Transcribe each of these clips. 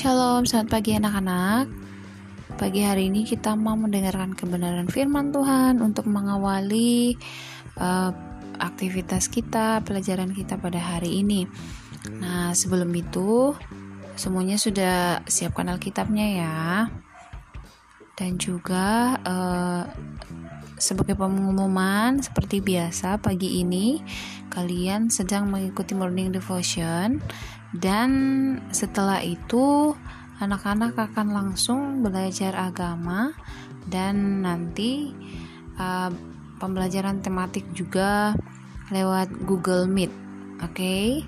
Shalom, selamat pagi anak-anak. Pagi hari ini kita mau mendengarkan kebenaran firman Tuhan untuk mengawali uh, aktivitas kita, pelajaran kita pada hari ini. Nah, sebelum itu semuanya sudah siapkan Alkitabnya ya. Dan juga uh, sebagai pengumuman seperti biasa pagi ini kalian sedang mengikuti morning devotion dan setelah itu anak-anak akan langsung belajar agama dan nanti uh, pembelajaran tematik juga lewat Google Meet oke okay?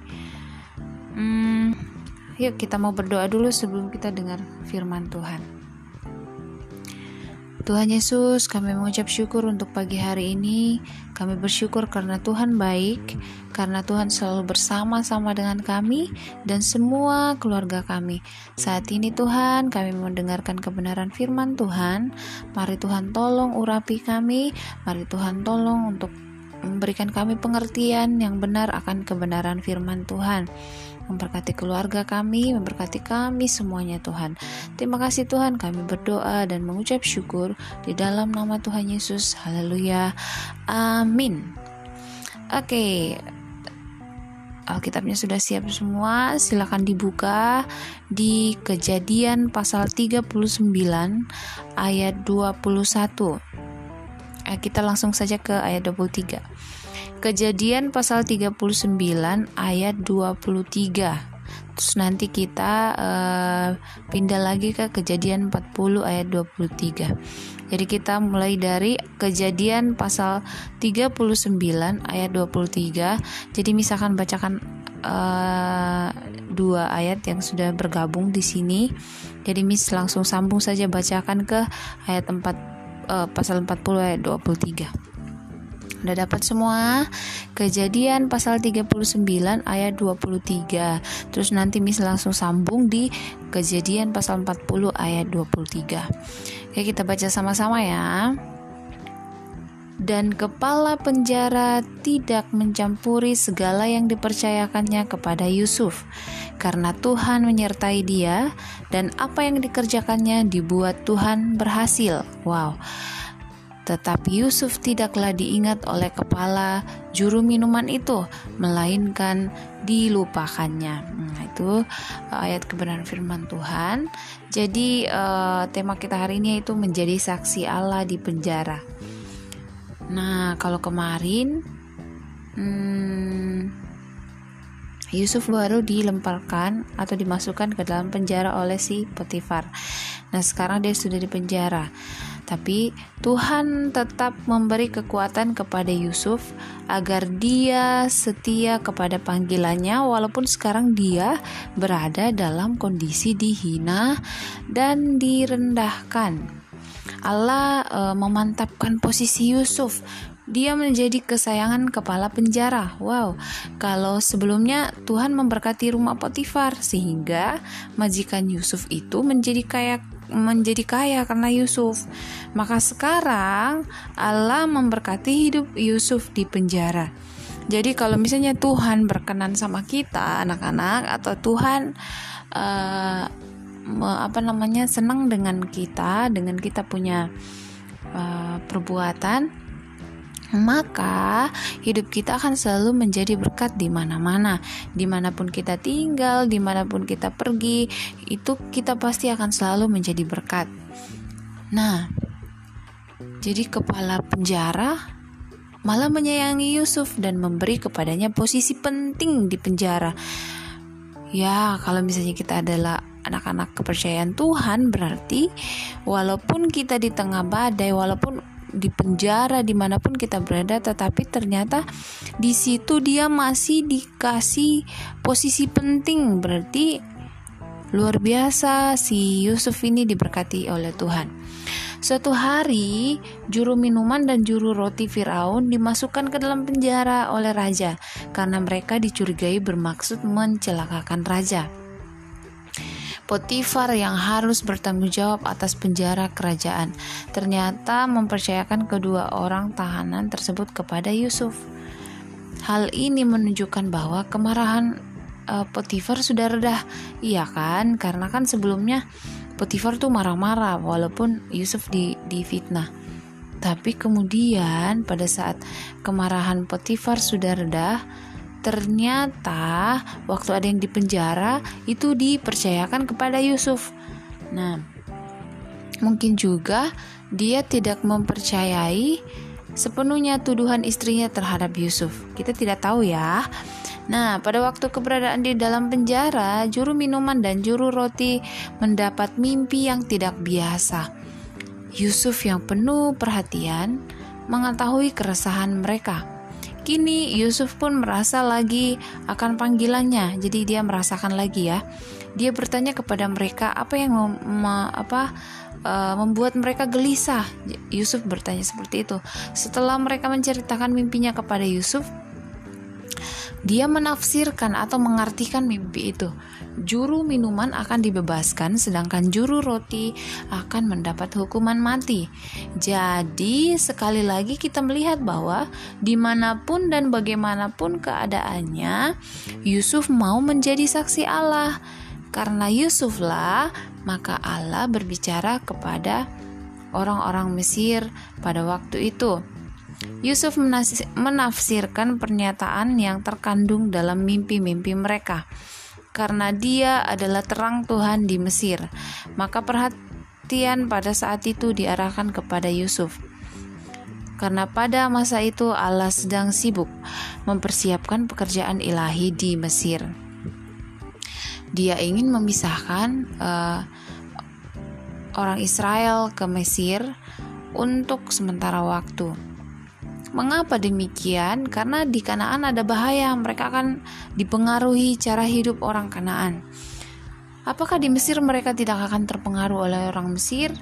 hmm, yuk kita mau berdoa dulu sebelum kita dengar firman Tuhan Tuhan Yesus, kami mengucap syukur untuk pagi hari ini. Kami bersyukur karena Tuhan baik, karena Tuhan selalu bersama-sama dengan kami dan semua keluarga kami. Saat ini Tuhan, kami mendengarkan kebenaran firman Tuhan. Mari Tuhan tolong urapi kami, mari Tuhan tolong untuk memberikan kami pengertian yang benar akan kebenaran firman Tuhan memberkati keluarga kami, memberkati kami semuanya Tuhan. Terima kasih Tuhan, kami berdoa dan mengucap syukur di dalam nama Tuhan Yesus. Haleluya. Amin. Oke. Alkitabnya sudah siap semua, silakan dibuka di Kejadian pasal 39 ayat 21. Eh, kita langsung saja ke ayat 23. Kejadian pasal 39 ayat 23. Terus nanti kita uh, pindah lagi ke kejadian 40 ayat 23. Jadi kita mulai dari kejadian pasal 39 ayat 23. Jadi misalkan bacakan uh, dua ayat yang sudah bergabung di sini. Jadi Miss langsung sambung saja bacakan ke ayat 4 uh, pasal 40 ayat 23. Udah dapat semua? Kejadian pasal 39 ayat 23. Terus nanti Miss langsung sambung di Kejadian pasal 40 ayat 23. Oke, kita baca sama-sama ya. Dan kepala penjara tidak mencampuri segala yang dipercayakannya kepada Yusuf, karena Tuhan menyertai dia, dan apa yang dikerjakannya dibuat Tuhan berhasil. Wow, tetapi Yusuf tidaklah diingat oleh kepala juru minuman itu, melainkan dilupakannya. Nah, itu uh, ayat kebenaran firman Tuhan. Jadi uh, tema kita hari ini itu menjadi saksi Allah di penjara. Nah, kalau kemarin hmm, Yusuf baru dilemparkan atau dimasukkan ke dalam penjara oleh si Potifar. Nah, sekarang dia sudah di penjara. Tapi Tuhan tetap memberi kekuatan kepada Yusuf agar dia setia kepada panggilannya walaupun sekarang dia berada dalam kondisi dihina dan direndahkan. Allah e, memantapkan posisi Yusuf dia menjadi kesayangan kepala penjara. Wow, kalau sebelumnya Tuhan memberkati rumah Potifar sehingga majikan Yusuf itu menjadi kaya menjadi kaya karena Yusuf. Maka sekarang Allah memberkati hidup Yusuf di penjara. Jadi kalau misalnya Tuhan berkenan sama kita anak-anak atau Tuhan uh, apa namanya senang dengan kita dengan kita punya uh, perbuatan maka hidup kita akan selalu menjadi berkat di mana-mana, di mana pun kita tinggal, di mana pun kita pergi, itu kita pasti akan selalu menjadi berkat. Nah, jadi kepala penjara malah menyayangi Yusuf dan memberi kepadanya posisi penting di penjara. Ya, kalau misalnya kita adalah anak-anak kepercayaan Tuhan, berarti walaupun kita di tengah badai, walaupun di penjara di mana pun kita berada tetapi ternyata di situ dia masih dikasih posisi penting berarti luar biasa si Yusuf ini diberkati oleh Tuhan Suatu hari, juru minuman dan juru roti Firaun dimasukkan ke dalam penjara oleh raja karena mereka dicurigai bermaksud mencelakakan raja. Potifar yang harus bertanggung jawab atas penjara kerajaan ternyata mempercayakan kedua orang tahanan tersebut kepada Yusuf. Hal ini menunjukkan bahwa kemarahan uh, Potifar sudah reda. Iya kan? Karena kan sebelumnya Potifar tuh marah-marah walaupun Yusuf di difitnah. Tapi kemudian pada saat kemarahan Potifar sudah reda, ternyata waktu ada yang dipenjara itu dipercayakan kepada Yusuf. Nah, mungkin juga dia tidak mempercayai sepenuhnya tuduhan istrinya terhadap Yusuf. Kita tidak tahu ya. Nah, pada waktu keberadaan di dalam penjara, juru minuman dan juru roti mendapat mimpi yang tidak biasa. Yusuf yang penuh perhatian mengetahui keresahan mereka. Kini Yusuf pun merasa lagi akan panggilannya, jadi dia merasakan lagi ya. Dia bertanya kepada mereka apa yang mem, apa uh, membuat mereka gelisah. Yusuf bertanya seperti itu. Setelah mereka menceritakan mimpinya kepada Yusuf, dia menafsirkan atau mengartikan mimpi itu. Juru minuman akan dibebaskan, sedangkan juru roti akan mendapat hukuman mati. Jadi, sekali lagi kita melihat bahwa di mana pun dan bagaimanapun keadaannya, Yusuf mau menjadi saksi Allah. Karena Yusuflah, maka Allah berbicara kepada orang-orang Mesir pada waktu itu. Yusuf menafsirkan pernyataan yang terkandung dalam mimpi-mimpi mereka. Karena dia adalah terang Tuhan di Mesir, maka perhatian pada saat itu diarahkan kepada Yusuf. Karena pada masa itu Allah sedang sibuk mempersiapkan pekerjaan ilahi di Mesir. Dia ingin memisahkan uh, orang Israel ke Mesir untuk sementara waktu Mengapa demikian? Karena di Kanaan ada bahaya, mereka akan dipengaruhi cara hidup orang Kanaan. Apakah di Mesir mereka tidak akan terpengaruh oleh orang Mesir?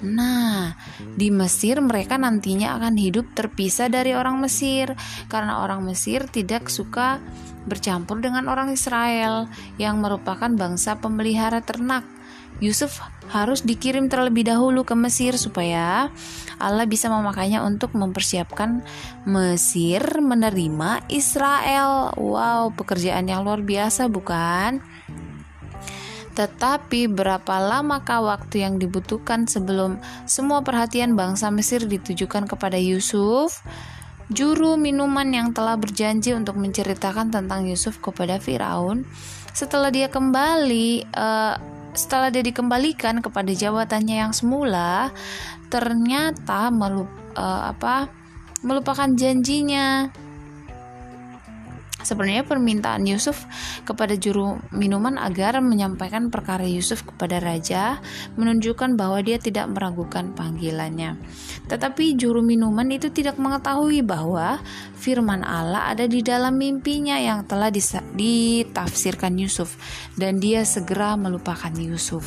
Nah, di Mesir mereka nantinya akan hidup terpisah dari orang Mesir karena orang Mesir tidak suka bercampur dengan orang Israel yang merupakan bangsa pemelihara ternak. Yusuf harus dikirim terlebih dahulu ke Mesir supaya Allah bisa memakainya untuk mempersiapkan Mesir menerima Israel. Wow, pekerjaan yang luar biasa bukan? Tetapi berapa lamakah waktu yang dibutuhkan sebelum semua perhatian bangsa Mesir ditujukan kepada Yusuf? Juru minuman yang telah berjanji untuk menceritakan tentang Yusuf kepada Firaun, setelah dia kembali uh, setelah dia dikembalikan kepada jabatannya yang semula, ternyata melup, uh, apa, melupakan janjinya. Sebenarnya permintaan Yusuf kepada juru minuman agar menyampaikan perkara Yusuf kepada raja menunjukkan bahwa dia tidak meragukan panggilannya. Tetapi juru minuman itu tidak mengetahui bahwa firman Allah ada di dalam mimpinya yang telah ditafsirkan Yusuf dan dia segera melupakan Yusuf.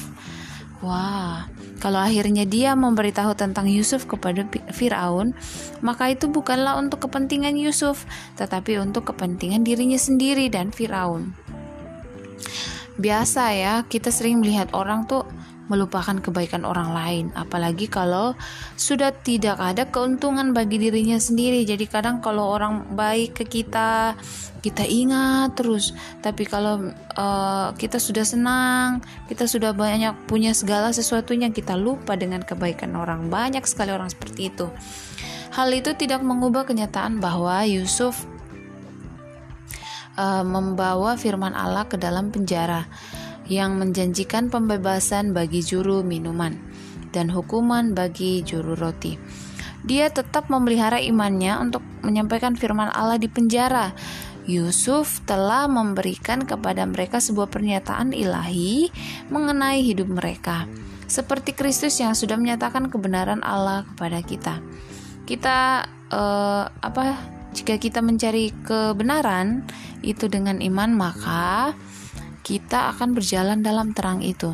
Wah, kalau akhirnya dia memberitahu tentang Yusuf kepada Firaun, maka itu bukanlah untuk kepentingan Yusuf, tetapi untuk kepentingan dirinya sendiri dan Firaun. Biasa ya, kita sering melihat orang tuh melupakan kebaikan orang lain, apalagi kalau sudah tidak ada keuntungan bagi dirinya sendiri. Jadi kadang kalau orang baik ke kita, kita ingat terus. Tapi kalau uh, kita sudah senang, kita sudah banyak punya segala sesuatunya, kita lupa dengan kebaikan orang. Banyak sekali orang seperti itu. Hal itu tidak mengubah kenyataan bahwa Yusuf uh, membawa firman Allah ke dalam penjara yang menjanjikan pembebasan bagi juru minuman dan hukuman bagi juru roti. Dia tetap memelihara imannya untuk menyampaikan firman Allah di penjara. Yusuf telah memberikan kepada mereka sebuah pernyataan ilahi mengenai hidup mereka, seperti Kristus yang sudah menyatakan kebenaran Allah kepada kita. Kita eh, apa? Jika kita mencari kebenaran itu dengan iman, maka kita akan berjalan dalam terang itu.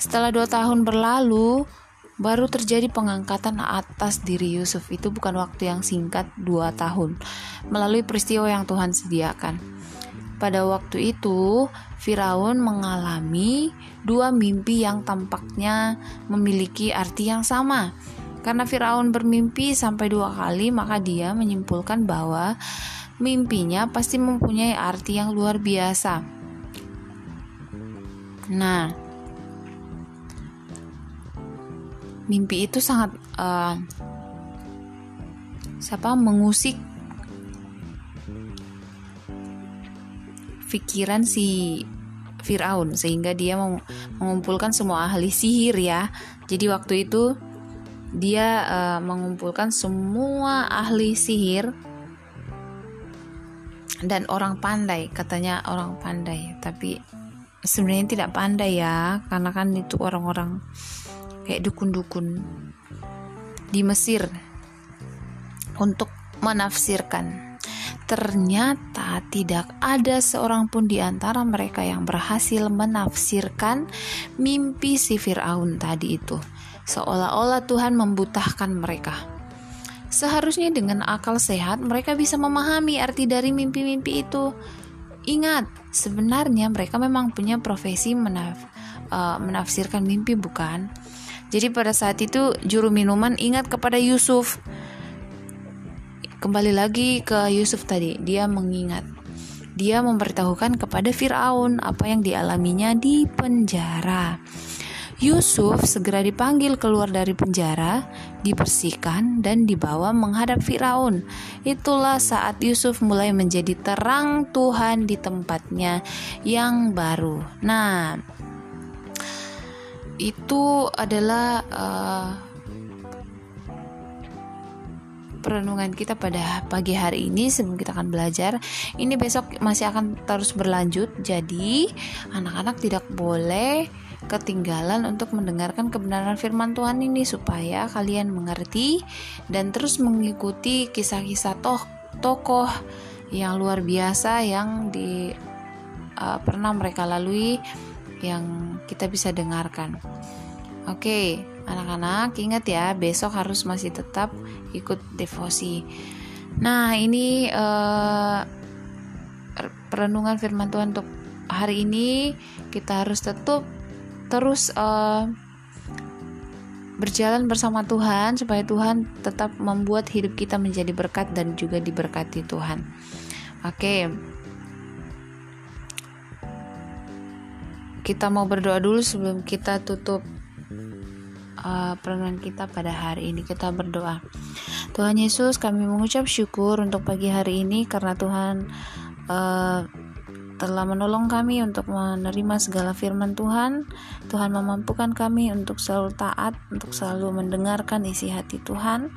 Setelah dua tahun berlalu, baru terjadi pengangkatan atas diri Yusuf. Itu bukan waktu yang singkat, dua tahun, melalui peristiwa yang Tuhan sediakan. Pada waktu itu, Firaun mengalami dua mimpi yang tampaknya memiliki arti yang sama. Karena Firaun bermimpi sampai dua kali, maka dia menyimpulkan bahwa mimpinya pasti mempunyai arti yang luar biasa. Nah, mimpi itu sangat uh, siapa mengusik pikiran si Firaun sehingga dia mengumpulkan semua ahli sihir ya. Jadi waktu itu dia uh, mengumpulkan semua ahli sihir dan orang pandai katanya orang pandai tapi sebenarnya tidak pandai ya karena kan itu orang-orang kayak dukun-dukun di Mesir untuk menafsirkan. Ternyata tidak ada seorang pun di antara mereka yang berhasil menafsirkan mimpi si Firaun tadi itu. Seolah-olah Tuhan membutahkan mereka. Seharusnya dengan akal sehat mereka bisa memahami arti dari mimpi-mimpi itu. Ingat, sebenarnya mereka memang punya profesi menaf uh, menafsirkan mimpi bukan? Jadi pada saat itu juru minuman ingat kepada Yusuf. Kembali lagi ke Yusuf tadi, dia mengingat. Dia memberitahukan kepada Firaun apa yang dialaminya di penjara. Yusuf segera dipanggil keluar dari penjara, dibersihkan, dan dibawa menghadap Firaun. Itulah saat Yusuf mulai menjadi terang Tuhan di tempatnya yang baru. Nah, itu adalah uh, perenungan kita pada pagi hari ini sebelum kita akan belajar. Ini besok masih akan terus berlanjut. Jadi, anak-anak tidak boleh ketinggalan untuk mendengarkan kebenaran firman Tuhan ini supaya kalian mengerti dan terus mengikuti kisah-kisah toh tokoh yang luar biasa yang di uh, pernah mereka lalui yang kita bisa dengarkan. Oke, anak-anak ingat ya, besok harus masih tetap ikut devosi. Nah, ini uh, perenungan firman Tuhan untuk hari ini kita harus tetap terus uh, berjalan bersama Tuhan supaya Tuhan tetap membuat hidup kita menjadi berkat dan juga diberkati Tuhan. Oke. Kita mau berdoa dulu sebelum kita tutup uh, perenungan kita pada hari ini. Kita berdoa. Tuhan Yesus, kami mengucap syukur untuk pagi hari ini karena Tuhan uh, telah menolong kami untuk menerima segala firman Tuhan. Tuhan memampukan kami untuk selalu taat, untuk selalu mendengarkan isi hati Tuhan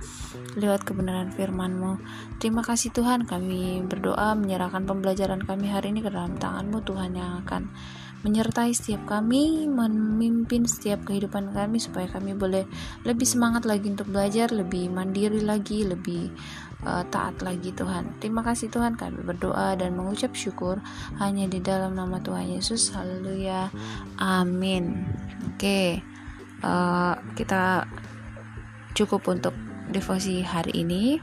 lewat kebenaran firman-Mu. Terima kasih Tuhan, kami berdoa menyerahkan pembelajaran kami hari ini ke dalam tangan-Mu Tuhan yang akan menyertai setiap kami, memimpin setiap kehidupan kami supaya kami boleh lebih semangat lagi untuk belajar, lebih mandiri lagi, lebih uh, taat lagi Tuhan. Terima kasih Tuhan kami berdoa dan mengucap syukur hanya di dalam nama Tuhan Yesus. Haleluya. Amin. Oke. Okay. Uh, eh, kita cukup untuk devosi hari ini.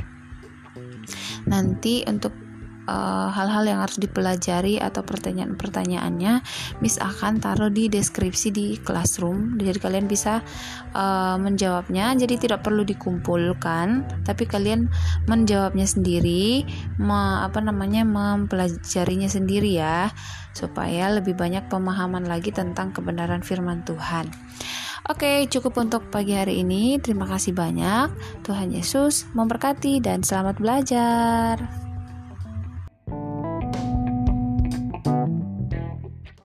Nanti untuk hal-hal uh, yang harus dipelajari atau pertanyaan-pertanyaannya Miss akan taruh di deskripsi di classroom jadi kalian bisa uh, menjawabnya jadi tidak perlu dikumpulkan tapi kalian menjawabnya sendiri me, apa namanya mempelajarinya sendiri ya supaya lebih banyak pemahaman lagi tentang kebenaran firman Tuhan. Oke, cukup untuk pagi hari ini. Terima kasih banyak. Tuhan Yesus memberkati dan selamat belajar.